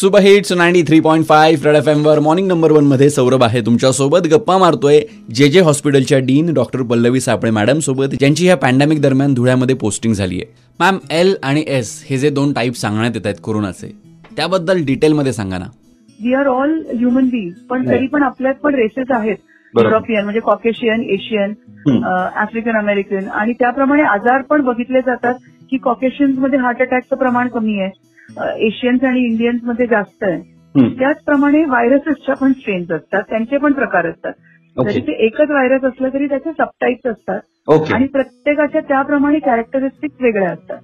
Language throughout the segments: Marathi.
Super hits ninety three point five red F एमवर morning number वनमध्ये सौरभ आहे. तुमच्यासोबत गप्पा मारतोय जे जे हॉस्पिटलच्या डीन डॉक्टर पल्लवी सापळे मॅडम सोबत ज्यांची ह्या पॅन्डेमिक दरम्यान धुळ्यामध्ये पोस्टिंग झाली आहे. मॅम एल आणि एस हे जे दोन टाईप सांगण्यात येत आहेत कोरोनाचे त्याबद्दल डिटेलमध्ये सांगा ना. वी आर ऑल ह्युमन बीज पण तरी पण आपल्यात पण रेसेस आहेत. युरोपियन म्हणजे कॉकेशियन एशियन. आफ्रिकन अमेरिकन आणि त्याप्रमाणे आजार पण बघितले जातात की कॉकेशियन्समध्ये हार्ट अटॅकचं प्रमाण कमी आहे. एशियन्स आणि इंडियन्समध्ये जास्त आहे. त्याचप्रमाणे व्हायरसेसच्या पण स्ट्रेन्स असतात. त्यांचे पण प्रकार असतात. जरी ते एकच व्हायरस असलं तरी त्याचे सबटाईप्स असतात. आणि प्रत्येकाच्या त्याप्रमाणे कॅरेक्टरिस्टिक वेगळ्या असतात.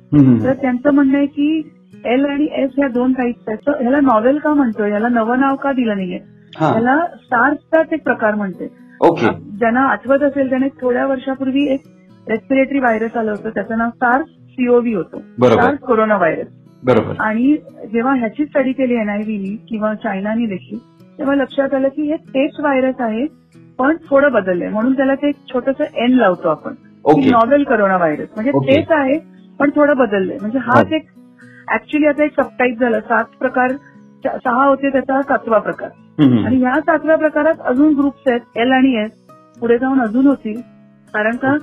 तर त्यांचं म्हणणं आहे की एल आणि एस ह्या दोन टाईप्स आहेत. तर ह्याला नॉवेल का म्हणतोय? ह्याला नवं नाव का दिलं नाहीये? हा. ह्याला सार्सचाच एक प्रकार म्हणते ओके ज्यांना आठवत असेल त्याने थोड्या वर्षापूर्वी एक रेस्पिरेटरी व्हायरस आलं होतं त्याचं नाव सार्स सीओव्ही होतं. सार्स कोरोना व्हायरस बरोबर. आणि जेव्हा ह्याची स्टडी केली एनआयव्हीनी किंवा चायनानी देखील तेव्हा लक्षात आलं की हे तेच व्हायरस आहे पण थोडं बदललंय. म्हणून त्याला ते एक छोटंसं एन लावतो आपण. नॉवेल कोरोना व्हायरस म्हणजे. तेच आहे पण थोडं बदललंय. म्हणजे हाच एक ऍक्च्युली आता एक सबटाईप झाला. सात प्रकार सहा होते त्याचा सातवा प्रकार. आणि ह्या सातव्या प्रकारात अजून ग्रुप्स आहेत एल आणि एस पुढे जाऊन अजून होतील. कारण का.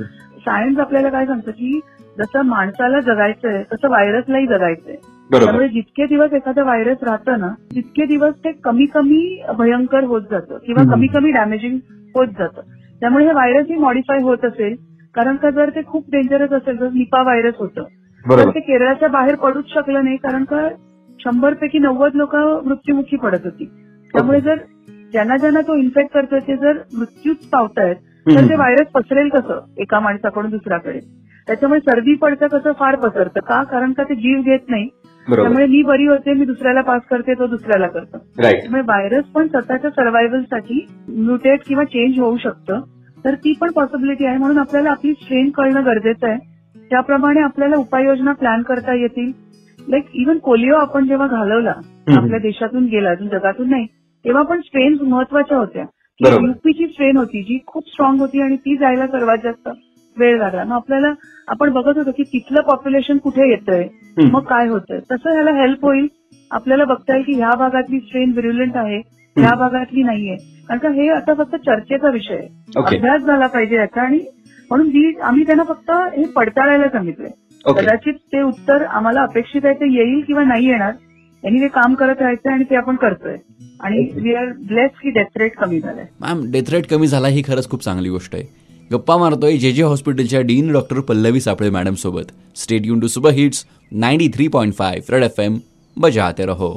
सायन्स आपल्याला काय सांगतं की जसं माणसाला जगायचंय तसं व्हायरसलाही जगायचंय. त्यामुळे जितके दिवस एखादं व्हायरस राहतं ना तितके दिवस ते कमी कमी भयंकर होत जातं किंवा. कमी कमी डॅमेजिंग होत जातं. त्यामुळे हे व्हायरसही मॉडिफाय होत असेल कारण का जर ते खूप डेंजरस असेल तर निपा व्हायरस होतं तर ते केरळाच्या बाहेर पडूच शकलं नाही कारण का शंभर पैकी नव्वद लोक मृत्युमुखी पडत होती. त्यामुळे जर ज्यांना ज्यांना तो इन्फेक्ट करतोय ते जर मृत्यूच पावतायत तर. ते व्हायरस पसरेल कसं? एका माणसाकडून दुसऱ्याकडे त्याच्यामुळे सर्दी पडतं कसं? फार पसरतं. का? कारण का ते जीव घेत नाही. त्यामुळे मी बरी होते मी दुसऱ्याला पास करते तो दुसऱ्याला करतो. त्यामुळे व्हायरस पण स्वतःच्या सर्व्हायव्हलसाठी म्युटेट किंवा चेंज होऊ शकतं. तर ती पण पॉसिबिलिटी आहे. म्हणून आपल्याला आपली स्ट्रेन कळणं गरजेचं आहे. त्याप्रमाणे आपल्याला उपाययोजना प्लॅन करता येतील. लाईक इव्हन पोलिओ आपण जेव्हा घालवला. आपल्या देशातून गेला अजून जगातून नाही तेव्हा पण स्ट्रेन्स महत्त्वाच्या होत्या. युपीची स्ट्रेन होती जी खूप स्ट्रॉंग होती आणि ती जायला सर्वात जास्त. वेळ लागला मग आपल्याला आपण बघत होतो की तिथलं पॉप्युलेशन कुठे येतंय. मग काय होतंय? तसं ह्याला हेल्प होईल. आपल्याला बघता येईल की ह्या भागातली स्ट्रेन व्हिरुलंट आहे ह्या भागातली नाहीये. कारण का हे आता फक्त चर्चेचा विषय आहे. अभ्यास झाला पाहिजे याचा आणि म्हणून जी आम्ही त्यांना फक्त हे पडताळायला सांगितलंय. कदाचित ते उत्तर आम्हाला अपेक्षित आहे ते येईल किंवा नाही येणार. यांनी ते काम करत राहायचं आणि ते आपण करतोय. आणि वी आर ब्लेस की डेथ रेट कमी झालाय. मॅम डेथ रेट कमी झाला ही खरंच खूप चांगली गोष्ट आहे. गप्पा मारतोय जे जे हॉस्पिटलच्या डीन डॉक्टर पल्लवी सापळे मॅडम सोबत stay tune to super hits ninety three point five Red F M बजाते रहो.